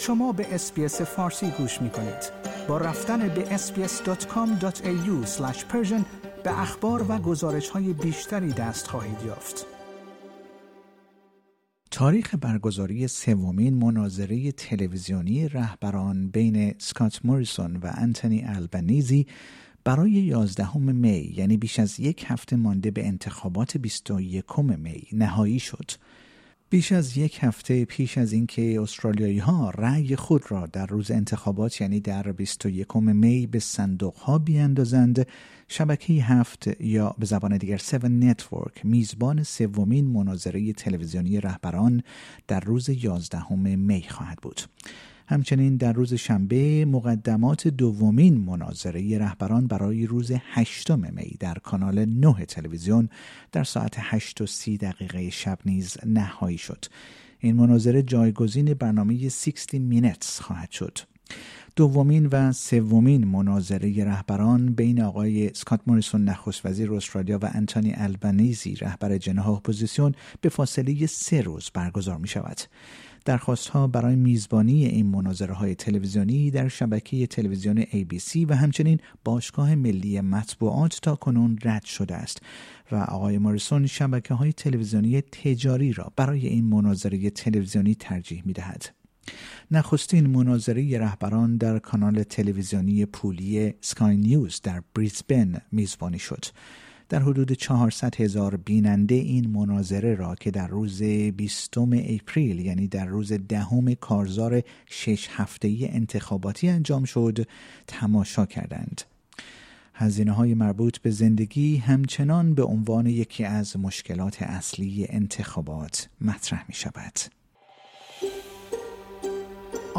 شما به اسپیس فارسی گوش می کنید. با رفتن به sbs.com.au به اخبار و گزارش های بیشتری دست خواهید یافت. تاریخ برگزاری سومین مناظره تلویزیونی رهبران بین سکات موریسون و انتونی البنیزی برای 11 می یعنی بیش از یک هفته مانده به انتخابات 21 می نهایی شد. بیش از یک هفته پیش از اینکه استرالیایی ها رأی خود را در روز انتخابات یعنی در 21 می به صندوق ها بیاندازند شبکه هفت یا به زبان دیگر 7 نتورک میزبان سومین مناظره تلویزیونی رهبران در روز 11 می خواهد بود. همچنین در روز شنبه مقدمات دومین مناظره رهبران برای روز هشتم می در کانال 9 تلویزیون در ساعت 8 و 30 دقیقه شب نیز نهایی شد. این مناظره جایگزین برنامه 60 Minutes خواهد شد. دومین و سومین مناظره رهبران بین آقای سکات موریسون نخست وزیر استرالیا و انتونی البنیزی رهبر جناح اپوزیسیون به فاصله سه روز برگزار می شود. درخواست ها برای میزبانی این مناظره های تلویزیونی در شبکه تلویزیون ABC و همچنین باشگاه ملی مطبوعات تا کنون رد شده است و آقای ماریسون شبکه های تلویزیونی تجاری را برای این مناظره تلویزیونی ترجیح می دهد. نخستین مناظره رهبران در کانال تلویزیونی پولی سکای نیوز در بریسبن میزبانی شد. در حدود 400 هزار بیننده این مناظره را که در روز 20 اپریل یعنی در روز دهم کارزار شش هفته انتخاباتی انجام شد تماشا کردند. هزینه های مربوط به زندگی همچنان به عنوان یکی از مشکلات اصلی انتخابات مطرح می شود.